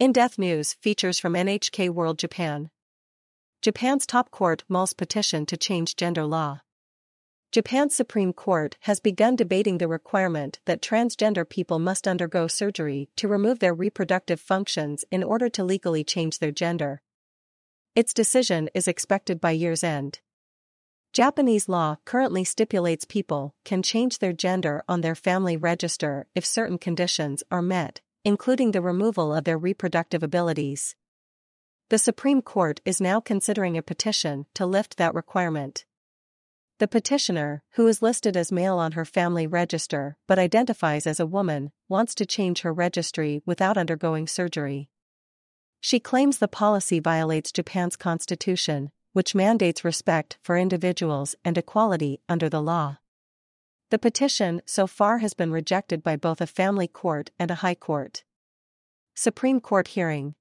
In Depth News features from NHK World Japan. Japan's top court mulls petition to change gender law. Japan's Supreme Court has begun debating the requirement that transgender people must undergo surgery to remove their reproductive functions in order to legally change their gender. Its decision is expected by year's end. Japanese law currently stipulates people can change their gender on their family register if certain conditions are met, including the removal of their reproductive abilities. The Supreme Court is now considering a petition to lift that requirement. The petitioner, who is listed as male on her family register but identifies as a woman, wants to change her registry without undergoing surgery. She claims the policy violates Japan's constitution, which mandates respect for individuals and equality under the law. The petition so far has been rejected by both a family court and a high court. Supreme Court hearing.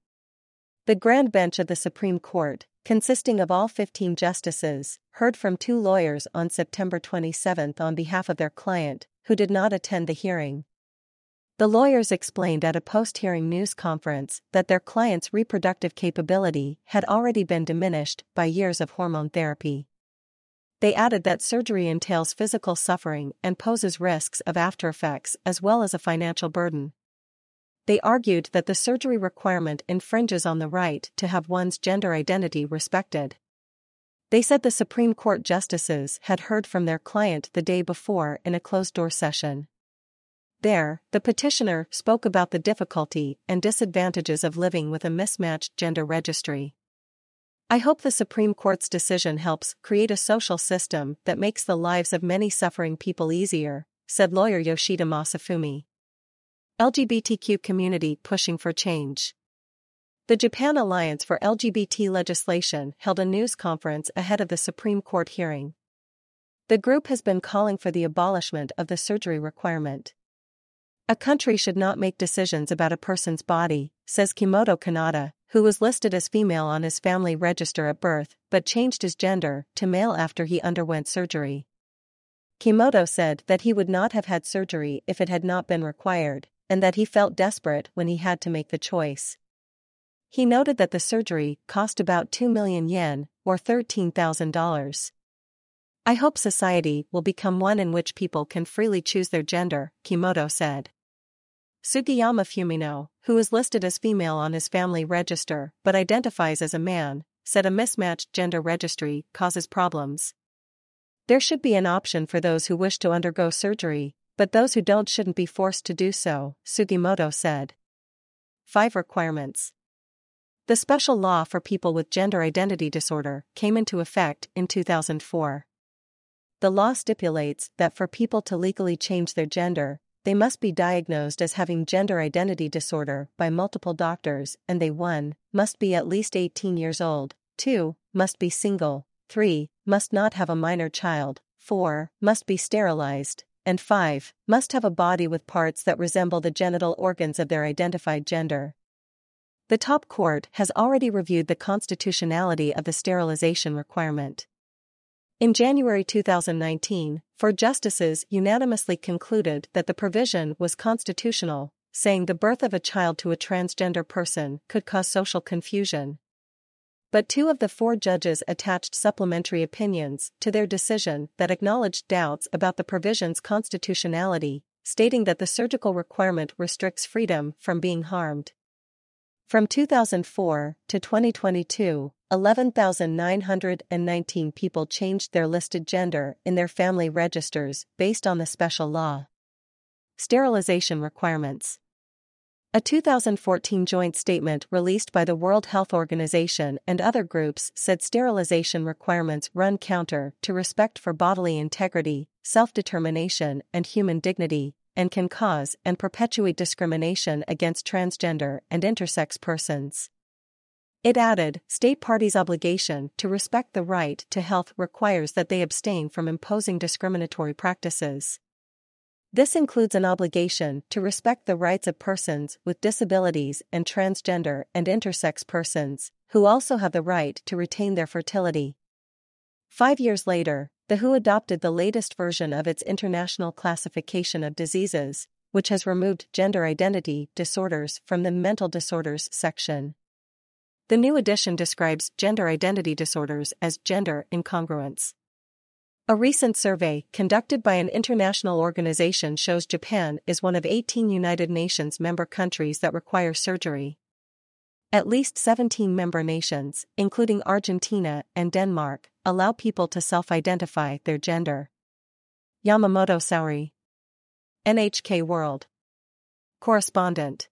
The Grand Bench of the Supreme Court, consisting of all 15 justices, heard from two lawyers on September 27 on behalf of their client, who did not attend the hearing. The lawyers explained at a post hearing news conference that their client's reproductive capability had already been diminished by years of hormone therapy. They added that surgery entails physical suffering and poses risks of aftereffects as well as a financial burden. They argued that the surgery requirement infringes on the right to have one's gender identity respected. They said the Supreme Court justices had heard from their client the day before in a closed door session. There, the petitioner spoke about the difficulty and disadvantages of living with a mismatched gender registry. I hope the Supreme Court's decision helps create a social system that makes the lives of many suffering people easier, said lawyer Yoshida Masafumi. LGBTQ community pushing for change. The Japan Alliance for LGBT Legislation held a news conference ahead of the Supreme Court hearing. The group has been calling for the abolishment of the surgery requirement. A country should not make decisions about a person's body, says Kimoto Kanata, who was listed as female on his family register at birth but changed his gender to male after he underwent surgery. Kimoto said that he would not have had surgery if it had not been required, and that he felt desperate when he had to make the choice. He noted that the surgery cost about 2 million yen, or $13,000. I hope society will become one in which people can freely choose their gender, Kimoto said. Sugiyama Fumino, who is listed as female on his family register but identifies as a man, said a mismatched gender registry causes problems. There should be an option for those who wish to undergo surgery, but those who don't shouldn't be forced to do so, Sugimoto said. 5 Requirements The special law for people with gender identity disorder came into effect in 2004. The law stipulates that for people to legally change their gender, they must be diagnosed as having gender identity disorder by multiple doctors and they 1. must be at least 18 years old, 2. must be single, 3. must not have a minor child, 4. must be sterilized, and 5. Must have a body with parts that resemble the genital organs of their identified gender. The top court has already reviewed the constitutionality of the sterilization requirement. In January 2019, four justices unanimously concluded that the provision was constitutional, saying the birth of a child to a transgender person could cause social confusion, but two of the four judges attached supplementary opinions to their decision that acknowledged doubts about the provision's constitutionality, stating that the surgical requirement restricts freedom from being harmed. From 2004 to 2022, 11,919 people changed their listed gender in their family registers based on the special law. Sterilization requirements. A 2014 joint statement released by the World Health Organization and other groups said sterilization requirements run counter to respect for bodily integrity, self determination, and human dignity, and can cause and perpetuate discrimination against transgender and intersex persons. It added, state parties' obligation to respect the right to health requires that they abstain from imposing discriminatory practices. This includes an obligation to respect the rights of persons with disabilities and transgender and intersex persons, who also have the right to retain their fertility. Five years later, the WHO adopted the latest version of its International Classification of Diseases, which has removed gender identity disorders from the mental disorders section. The new edition describes gender identity disorders as gender incongruence. A recent survey conducted by an international organization shows Japan is one of 18 United Nations member countries that require surgery. At least 17 member nations, including Argentina and Denmark, allow people to self identify their gender. Yamamoto Saori. NHK World. Correspondent.